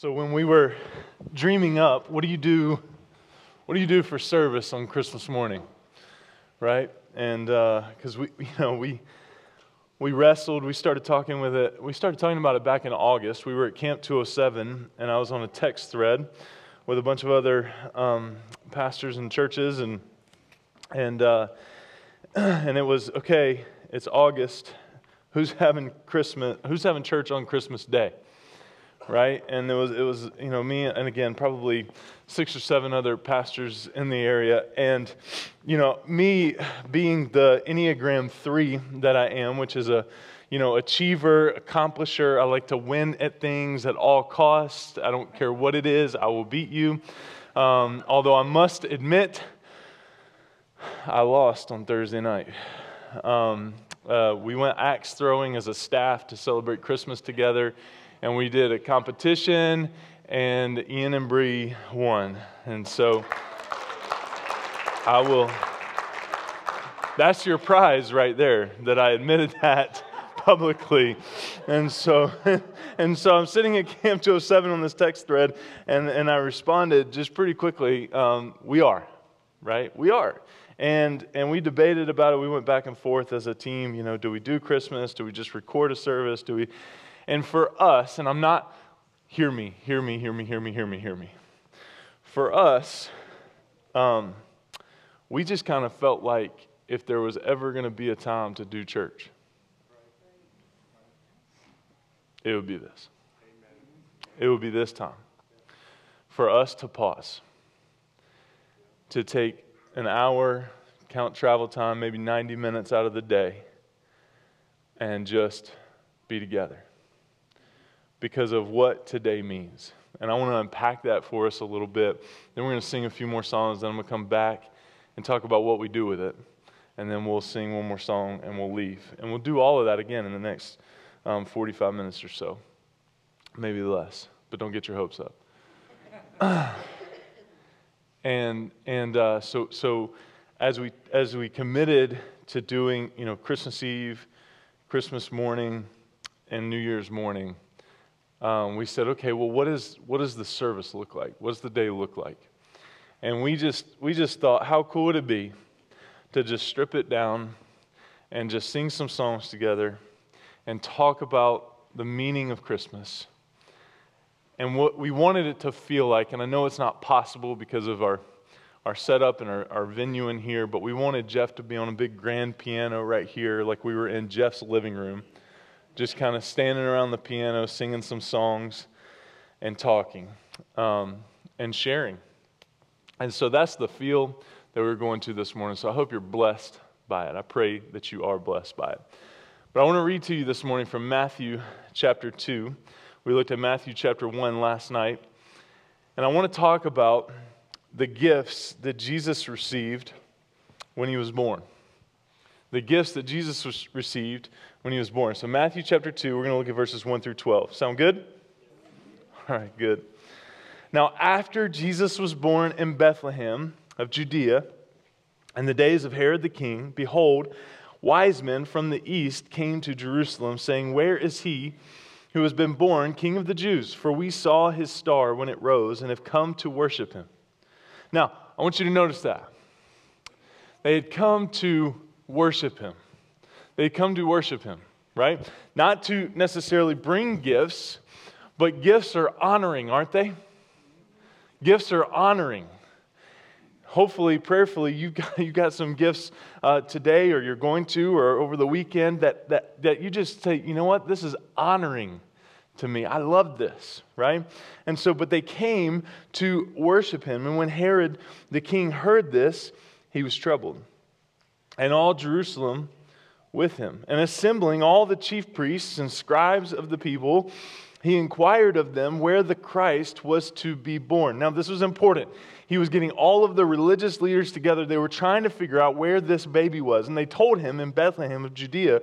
So when we were dreaming up, what do you do? What do you do for service on Christmas morning, right? And because uh, we, you know, we we wrestled. We started talking with it. We started talking about it back in August. We were at Camp 207, and I was on a text thread with a bunch of other um, pastors and churches, and and uh, and it was okay. It's August. Who's having Christmas? Who's having church on Christmas Day? Right? And it was, it was, you know, me and again, probably six or seven other pastors in the area. And, you know, me being the Enneagram 3 that I am, which is a, you know, achiever, accomplisher. I like to win at things at all costs. I don't care what it is, I will beat you. Um, although I must admit, I lost on Thursday night. Um, uh, we went axe throwing as a staff to celebrate Christmas together and we did a competition, and Ian and Bree won. And so I will. That's your prize right there, that I admitted that publicly. And so, and so I'm sitting at Camp 207 on this text thread, and, and I responded just pretty quickly um, We are, right? We are. And, and we debated about it. We went back and forth as a team. You know, do we do Christmas? Do we just record a service? Do we? And for us, and I'm not, hear me, hear me, hear me, hear me, hear me, hear me. For us, um, we just kind of felt like if there was ever going to be a time to do church, it would be this. It would be this time. For us to pause, to take an hour, count travel time, maybe 90 minutes out of the day, and just be together because of what today means. And I want to unpack that for us a little bit. Then we're going to sing a few more songs. Then I'm going to come back and talk about what we do with it. And then we'll sing one more song and we'll leave. And we'll do all of that again in the next um, 45 minutes or so. Maybe less, but don't get your hopes up. and and uh, so, so as, we, as we committed to doing you know, Christmas Eve, Christmas morning, and New Year's morning, um, we said, okay, well, what, is, what does the service look like? What does the day look like? And we just, we just thought, how cool would it be to just strip it down and just sing some songs together and talk about the meaning of Christmas and what we wanted it to feel like. And I know it's not possible because of our, our setup and our, our venue in here, but we wanted Jeff to be on a big grand piano right here, like we were in Jeff's living room just kind of standing around the piano, singing some songs and talking um, and sharing. And so that's the feel that we're going to this morning. So I hope you're blessed by it. I pray that you are blessed by it. But I want to read to you this morning from Matthew chapter 2. We looked at Matthew chapter 1 last night. And I want to talk about the gifts that Jesus received when he was born. The gifts that Jesus received when he was born. So, Matthew chapter 2, we're going to look at verses 1 through 12. Sound good? All right, good. Now, after Jesus was born in Bethlehem of Judea, in the days of Herod the king, behold, wise men from the east came to Jerusalem, saying, Where is he who has been born king of the Jews? For we saw his star when it rose and have come to worship him. Now, I want you to notice that. They had come to worship him. They come to worship him, right? Not to necessarily bring gifts, but gifts are honoring, aren't they? Gifts are honoring. Hopefully, prayerfully, you've got, you got some gifts uh, today, or you're going to, or over the weekend that, that, that you just say, you know what, this is honoring to me. I love this, right? And so, but they came to worship him. And when Herod the king heard this, he was troubled. And all Jerusalem with him. And assembling all the chief priests and scribes of the people, he inquired of them where the Christ was to be born. Now, this was important. He was getting all of the religious leaders together. They were trying to figure out where this baby was. And they told him in Bethlehem of Judea,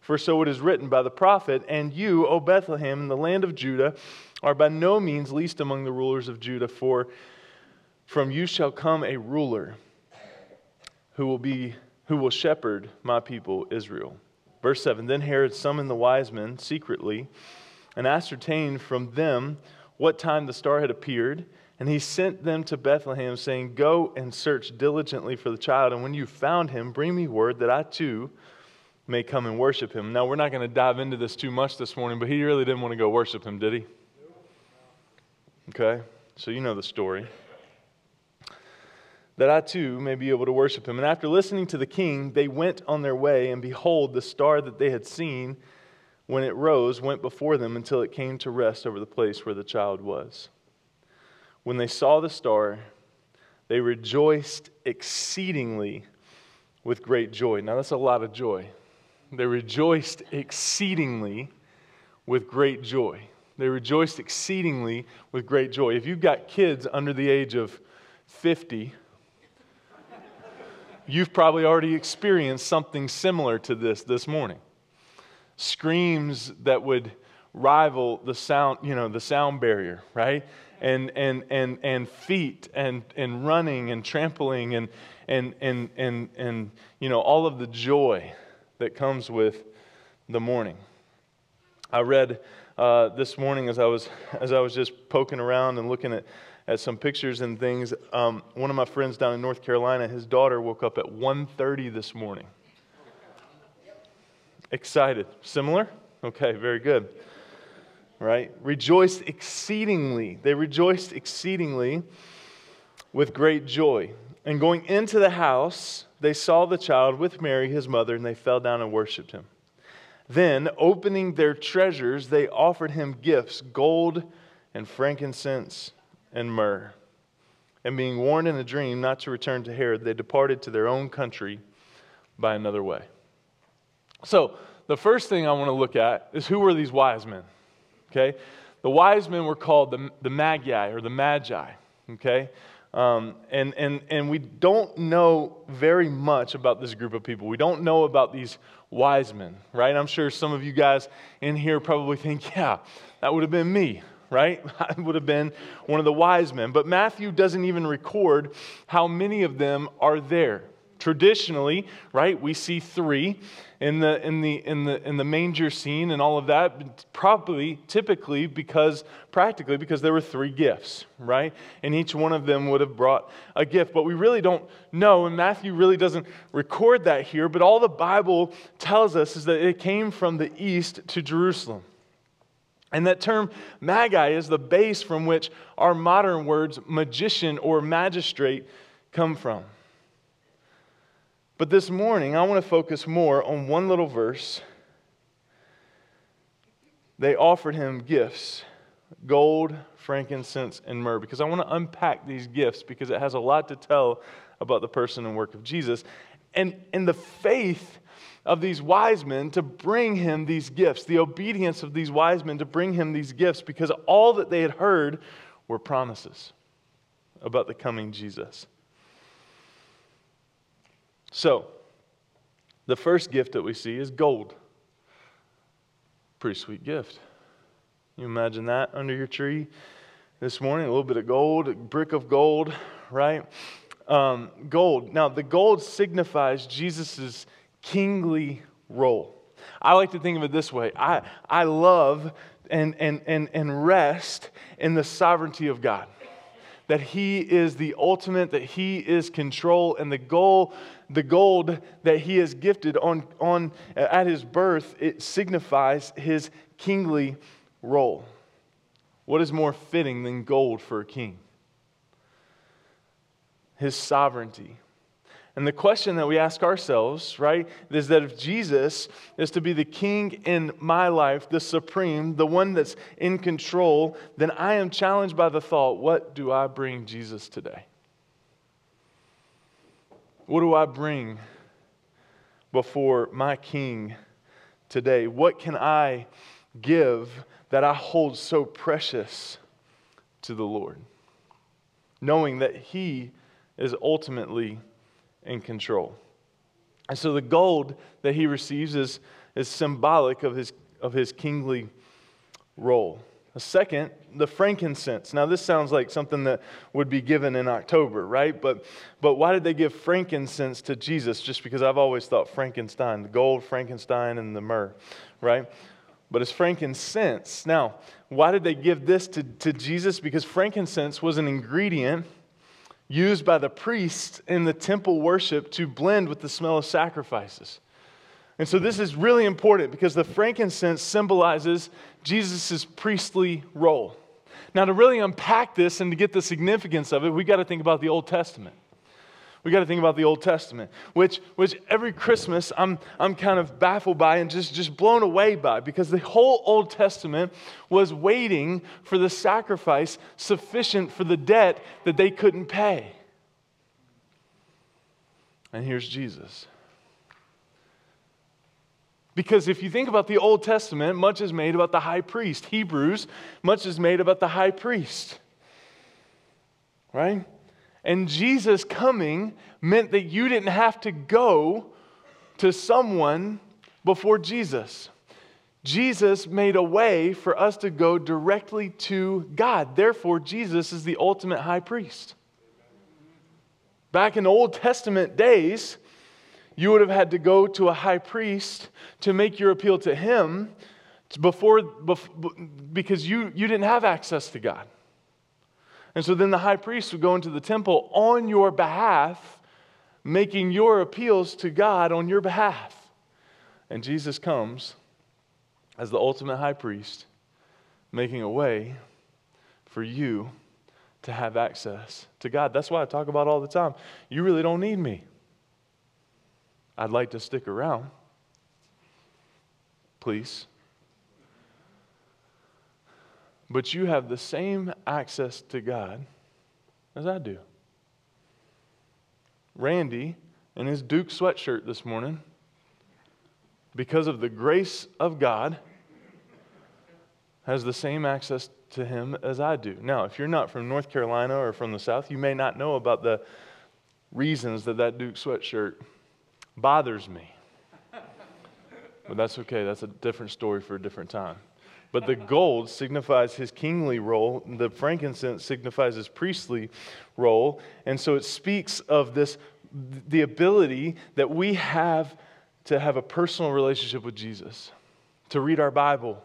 for so it is written by the prophet, And you, O Bethlehem, in the land of Judah, are by no means least among the rulers of Judah, for from you shall come a ruler who will be who will shepherd my people Israel. Verse 7 Then Herod summoned the wise men secretly and ascertained from them what time the star had appeared. And he sent them to Bethlehem, saying, Go and search diligently for the child, and when you found him, bring me word that I too may come and worship him. Now, we're not going to dive into this too much this morning, but he really didn't want to go worship him, did he? Okay, so you know the story. That I too may be able to worship him. And after listening to the king, they went on their way, and behold, the star that they had seen when it rose went before them until it came to rest over the place where the child was. When they saw the star, they rejoiced exceedingly with great joy. Now, that's a lot of joy. They rejoiced exceedingly with great joy. They rejoiced exceedingly with great joy. If you've got kids under the age of 50, you've probably already experienced something similar to this this morning. Screams that would rival the sound, you know, the sound barrier, right? and, and, and, and feet and, and running and trampling and, and, and, and, and, you know, all of the joy that comes with the morning. I read uh, this morning as I, was, as I was just poking around and looking at, at some pictures and things. Um, one of my friends down in North Carolina, his daughter woke up at 1.30 this morning. Excited. Similar? Okay, very good right? Rejoiced exceedingly. They rejoiced exceedingly with great joy. And going into the house, they saw the child with Mary, his mother, and they fell down and worshiped him. Then, opening their treasures, they offered him gifts gold and frankincense and myrrh. And being warned in a dream not to return to Herod, they departed to their own country by another way. So, the first thing I want to look at is who were these wise men? Okay? The wise men were called the, the Magi or the Magi. Okay? Um, and, and, and we don't know very much about this group of people. We don't know about these wise men, right? I'm sure some of you guys in here probably think, yeah, that would have been me, right? I would have been one of the wise men. But Matthew doesn't even record how many of them are there. Traditionally, right, we see three in the, in the, in the, in the manger scene and all of that, probably, typically, because, practically, because there were three gifts, right? And each one of them would have brought a gift. But we really don't know, and Matthew really doesn't record that here, but all the Bible tells us is that it came from the east to Jerusalem. And that term magi is the base from which our modern words magician or magistrate come from. But this morning, I want to focus more on one little verse. They offered him gifts gold, frankincense, and myrrh because I want to unpack these gifts because it has a lot to tell about the person and work of Jesus. And, and the faith of these wise men to bring him these gifts, the obedience of these wise men to bring him these gifts because all that they had heard were promises about the coming Jesus. So, the first gift that we see is gold. Pretty sweet gift. You imagine that under your tree this morning? A little bit of gold, a brick of gold, right? Um, gold. Now, the gold signifies Jesus' kingly role. I like to think of it this way I, I love and, and, and, and rest in the sovereignty of God that he is the ultimate, that he is control, and the goal, the gold that he is gifted on, on at his birth, it signifies his kingly role. What is more fitting than gold for a king? His sovereignty. And the question that we ask ourselves, right, is that if Jesus is to be the king in my life, the supreme, the one that's in control, then I am challenged by the thought what do I bring Jesus today? What do I bring before my king today? What can I give that I hold so precious to the Lord? Knowing that He is ultimately in control. And so the gold that he receives is, is symbolic of his, of his kingly role. A second, the frankincense. Now, this sounds like something that would be given in October, right? But, but why did they give frankincense to Jesus? Just because I've always thought Frankenstein, the gold, Frankenstein, and the myrrh, right? but it's frankincense. Now, why did they give this to, to Jesus? Because frankincense was an ingredient used by the priests in the temple worship to blend with the smell of sacrifices. And so this is really important because the frankincense symbolizes Jesus' priestly role. Now, to really unpack this and to get the significance of it, we've got to think about the Old Testament we got to think about the Old Testament, which, which every Christmas I'm, I'm kind of baffled by and just, just blown away by because the whole Old Testament was waiting for the sacrifice sufficient for the debt that they couldn't pay. And here's Jesus. Because if you think about the Old Testament, much is made about the high priest. Hebrews, much is made about the high priest. Right? And Jesus coming meant that you didn't have to go to someone before Jesus. Jesus made a way for us to go directly to God. Therefore, Jesus is the ultimate high priest. Back in Old Testament days, you would have had to go to a high priest to make your appeal to him before, because you, you didn't have access to God. And so then the high priest would go into the temple on your behalf, making your appeals to God on your behalf. And Jesus comes as the ultimate high priest, making a way for you to have access to God. That's why I talk about all the time. You really don't need me. I'd like to stick around. Please. But you have the same access to God as I do. Randy, in his Duke sweatshirt this morning, because of the grace of God, has the same access to him as I do. Now, if you're not from North Carolina or from the South, you may not know about the reasons that that Duke sweatshirt bothers me. But that's okay. That's a different story for a different time. But the gold signifies his kingly role, the frankincense signifies his priestly role. And so it speaks of this the ability that we have to have a personal relationship with Jesus, to read our Bible,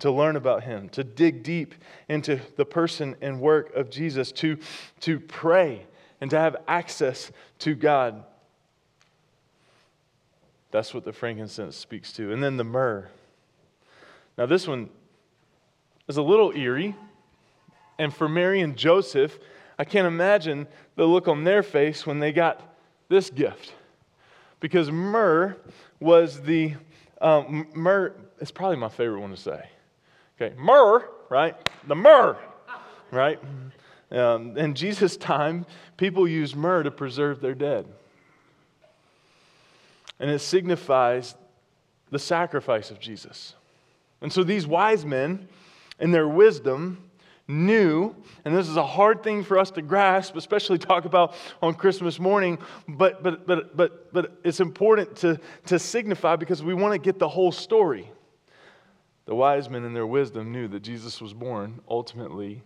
to learn about him, to dig deep into the person and work of Jesus, to, to pray and to have access to God. That's what the frankincense speaks to. And then the myrrh. Now, this one is a little eerie. And for Mary and Joseph, I can't imagine the look on their face when they got this gift. Because myrrh was the, um, myrrh, it's probably my favorite one to say. Okay, myrrh, right? The myrrh, right? Um, in Jesus' time, people used myrrh to preserve their dead. And it signifies the sacrifice of Jesus. And so these wise men, in their wisdom, knew, and this is a hard thing for us to grasp, especially talk about on Christmas morning, but, but, but, but, but it's important to, to signify because we want to get the whole story. The wise men in their wisdom knew that Jesus was born ultimately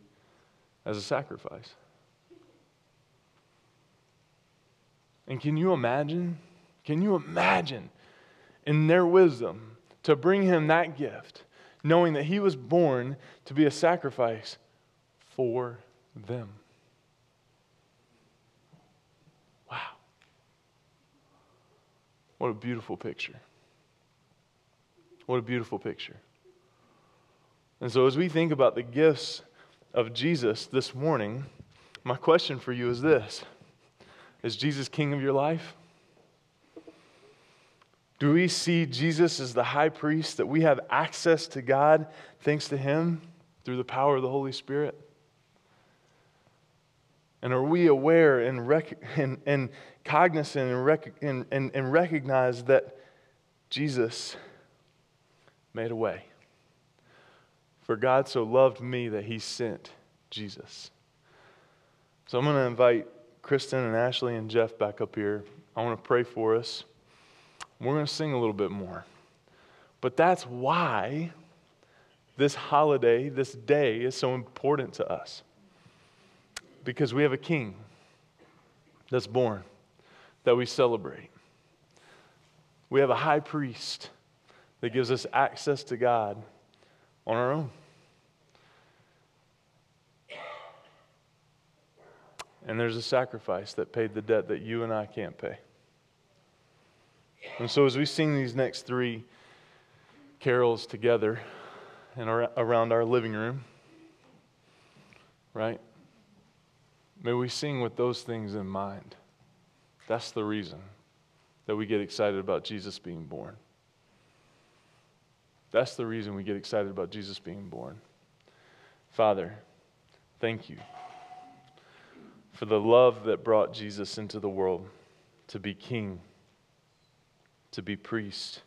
as a sacrifice. And can you imagine? Can you imagine in their wisdom to bring him that gift, knowing that he was born to be a sacrifice for them? Wow. What a beautiful picture. What a beautiful picture. And so, as we think about the gifts of Jesus this morning, my question for you is this Is Jesus king of your life? Do we see Jesus as the high priest, that we have access to God thanks to him through the power of the Holy Spirit? And are we aware and, rec- and, and cognizant and, rec- and, and, and recognize that Jesus made a way? For God so loved me that he sent Jesus. So I'm going to invite Kristen and Ashley and Jeff back up here. I want to pray for us. We're going to sing a little bit more. But that's why this holiday, this day, is so important to us. Because we have a king that's born that we celebrate. We have a high priest that gives us access to God on our own. And there's a sacrifice that paid the debt that you and I can't pay. And so, as we sing these next three carols together and around our living room, right? May we sing with those things in mind. That's the reason that we get excited about Jesus being born. That's the reason we get excited about Jesus being born. Father, thank you for the love that brought Jesus into the world to be king, to be priest,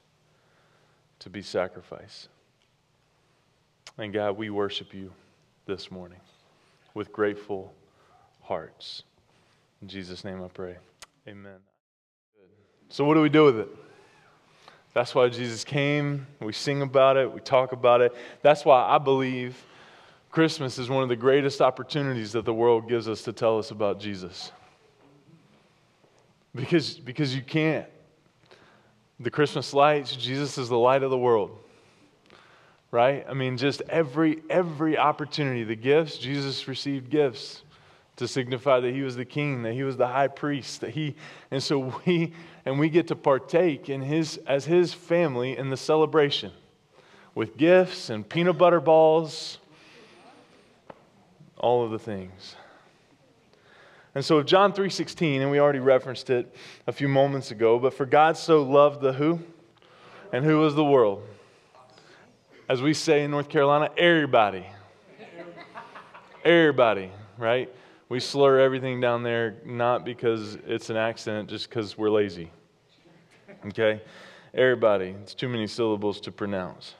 to be sacrifice. And God, we worship you this morning with grateful hearts. In Jesus' name I pray. Amen. So, what do we do with it? That's why Jesus came. We sing about it, we talk about it. That's why I believe Christmas is one of the greatest opportunities that the world gives us to tell us about Jesus. Because, because you can't. The Christmas lights, Jesus is the light of the world. Right? I mean, just every every opportunity, the gifts, Jesus received gifts to signify that he was the king, that he was the high priest, that he and so we and we get to partake in his as his family in the celebration with gifts and peanut butter balls all of the things. And so John 3:16 and we already referenced it a few moments ago, but for God so loved the who? And who was the world? As we say in North Carolina, everybody. Everybody, right? We slur everything down there not because it's an accident, just because we're lazy. Okay? Everybody. It's too many syllables to pronounce.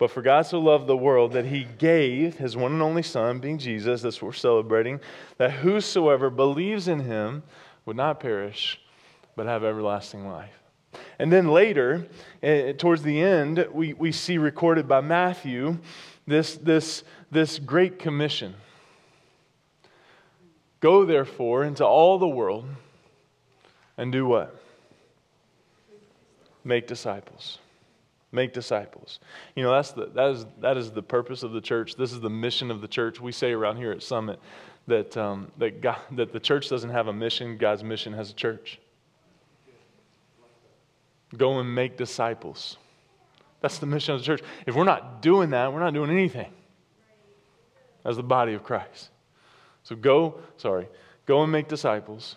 But for God so loved the world that he gave his one and only Son, being Jesus, that's what we're celebrating, that whosoever believes in him would not perish, but have everlasting life. And then later, eh, towards the end, we, we see recorded by Matthew this, this, this great commission. Go therefore into all the world and do what? Make disciples make disciples. You know, that's the, that, is, that is the purpose of the church. This is the mission of the church. We say around here at Summit that, um, that, God, that the church doesn't have a mission, God's mission has a church. Go and make disciples. That's the mission of the church. If we're not doing that, we're not doing anything as the body of Christ. So go, sorry, go and make disciples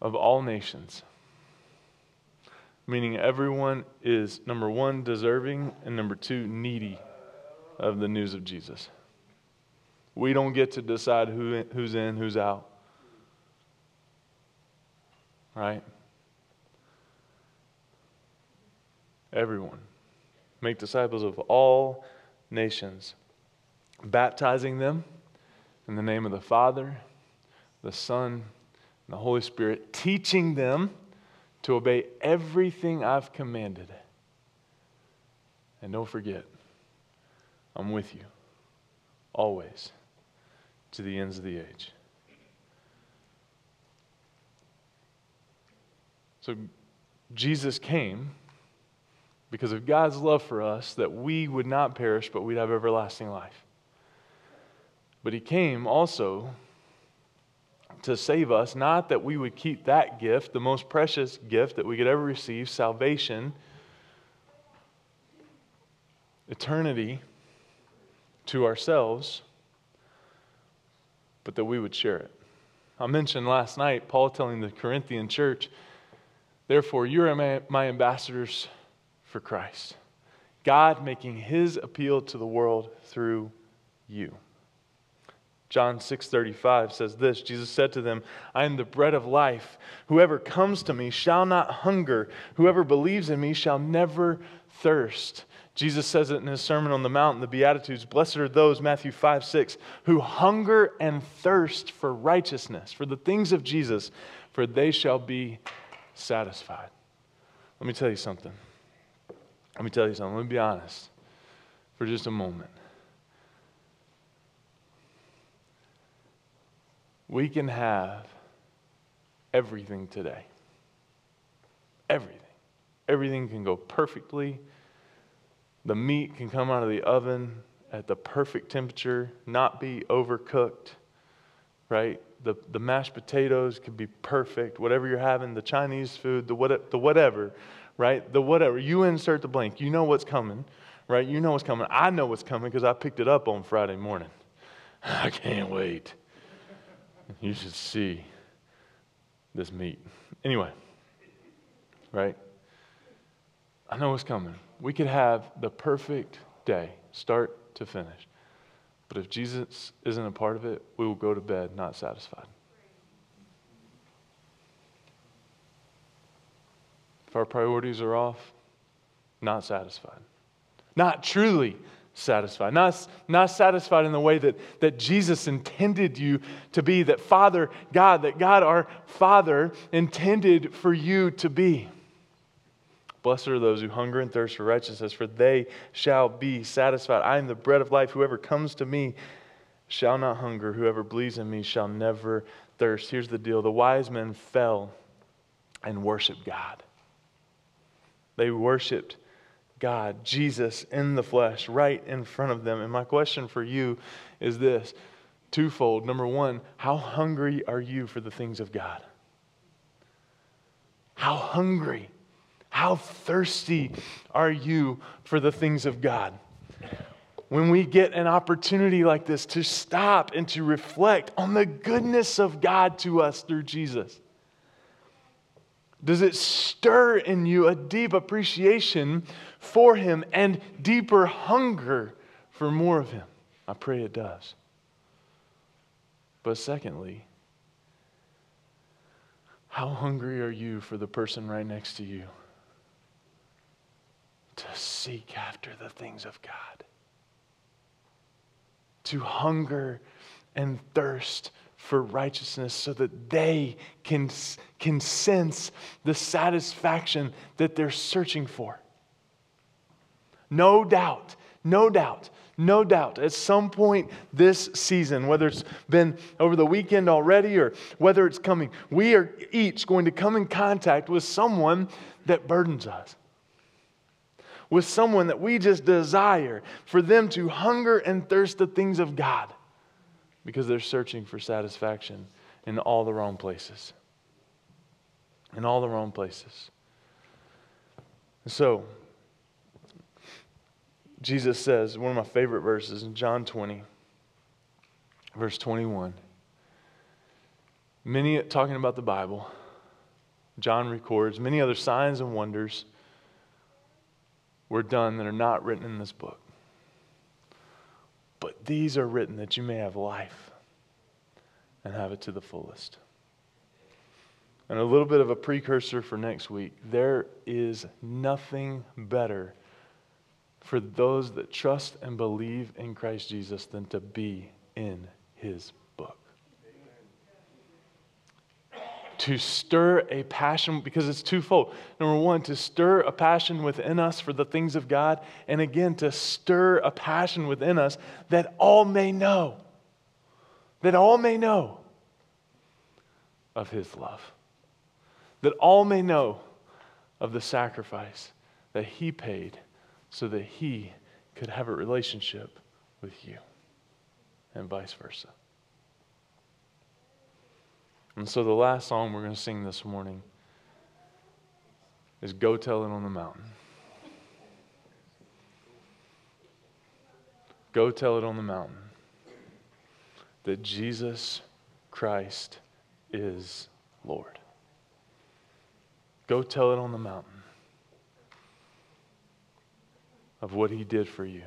of all nations meaning everyone is, number one, deserving, and number two, needy of the news of Jesus. We don't get to decide who, who's in, who's out. Right? Everyone. Make disciples of all nations, baptizing them in the name of the Father, the Son, and the Holy Spirit, teaching them to obey everything I've commanded. And don't forget, I'm with you always to the ends of the age. So Jesus came because of God's love for us that we would not perish, but we'd have everlasting life. But he came also to save us, not that we would keep that gift, the most precious gift that we could ever receive, salvation, eternity, to ourselves, but that we would share it. I mentioned last night, Paul telling the Corinthian church, Therefore, you're my ambassadors for Christ. God making his appeal to the world through you. John 6:35 says this Jesus said to them I am the bread of life. Whoever comes to me shall not hunger. Whoever believes in me shall never thirst. Jesus says it in his sermon on the mount the beatitudes blessed are those Matthew 5 6 who hunger and thirst for righteousness for the things of Jesus for they shall be satisfied. Let me tell you something. Let me tell you something. Let me be honest for just a moment We can have everything today. Everything. Everything can go perfectly. The meat can come out of the oven at the perfect temperature, not be overcooked, right? The, the mashed potatoes could be perfect. Whatever you're having, the Chinese food, the, what, the whatever, right? The whatever. You insert the blank. You know what's coming, right? You know what's coming. I know what's coming because I picked it up on Friday morning. I can't wait. You should see this meat. Anyway, right? I know what's coming. We could have the perfect day, start to finish. But if Jesus isn't a part of it, we will go to bed not satisfied. If our priorities are off, not satisfied. Not truly satisfied. Not, not satisfied in the way that, that Jesus intended you to be, that Father God, that God our Father intended for you to be. Blessed are those who hunger and thirst for righteousness, for they shall be satisfied. I am the bread of life. Whoever comes to me shall not hunger. Whoever believes in me shall never thirst. Here's the deal the wise men fell and worshiped God. They worshiped God, Jesus in the flesh, right in front of them. And my question for you is this twofold. Number one, how hungry are you for the things of God? How hungry how thirsty are you for the things of God? When we get an opportunity like this to stop and to reflect on the goodness of God to us through Jesus, does it stir in you a deep appreciation for Him and deeper hunger for more of Him? I pray it does. But secondly, how hungry are you for the person right next to you? to seek after the things of God, to hunger and thirst for righteousness so that they can, can sense the satisfaction that they're searching for. No doubt, no doubt, no doubt, at some point this season, whether it's been over the weekend already or whether it's coming, we are each going to come in contact with someone that burdens us. With someone that we just desire for them to hunger and thirst the things of God because they're searching for satisfaction in all the wrong places. In all the wrong places. so, Jesus says, one of my favorite verses in John 20, verse 21. Many, talking about the Bible, John records many other signs and wonders were done that are not written in this book. These are written that you may have life and have it to the fullest. And a little bit of a precursor for next week there is nothing better for those that trust and believe in Christ Jesus than to be in his to stir a passion, because it's twofold. Number one, to stir a passion within us for the things of God, and again, to stir a passion within us that all may know, that all may know of His love, that all may know of the sacrifice that He paid so that He could have a relationship with you, and vice versa. And so the last song we're going to sing this morning is Go Tell It on the Mountain. Go tell it on the mountain that Jesus Christ is Lord. Go tell it on the mountain of what he did for you.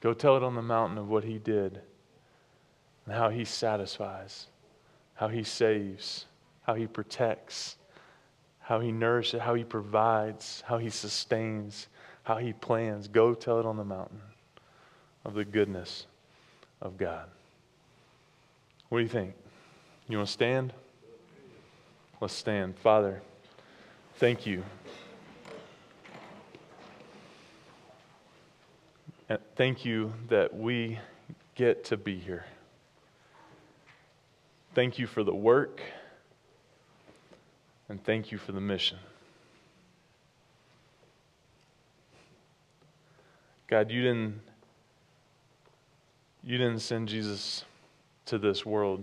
Go tell it on the mountain of what he did and how he satisfies how he saves, how he protects, how he nourishes, how he provides, how he sustains, how he plans. Go tell it on the mountain of the goodness of God. What do you think? You want to stand? Let's stand. Father, thank you. And thank you that we get to be here. Thank you for the work, and thank you for the mission. God, you didn't, you didn't send Jesus to this world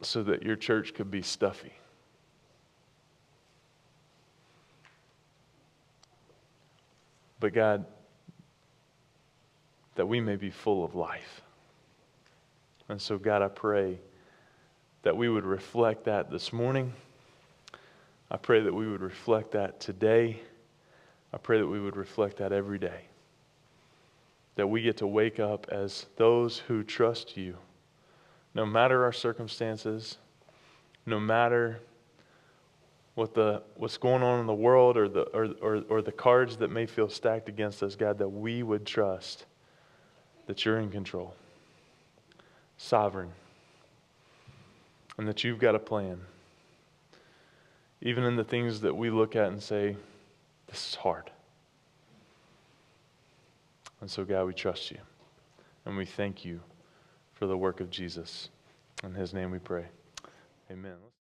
so that your church could be stuffy. But God, that we may be full of life. And so, God, I pray that we would reflect that this morning. I pray that we would reflect that today. I pray that we would reflect that every day. That we get to wake up as those who trust you, no matter our circumstances, no matter what the, what's going on in the world or the, or, or, or the cards that may feel stacked against us, God, that we would trust that you're in control, sovereign, and that you've got a plan. Even in the things that we look at and say, this is hard. And so, God, we trust you. And we thank you for the work of Jesus. In his name we pray. Amen.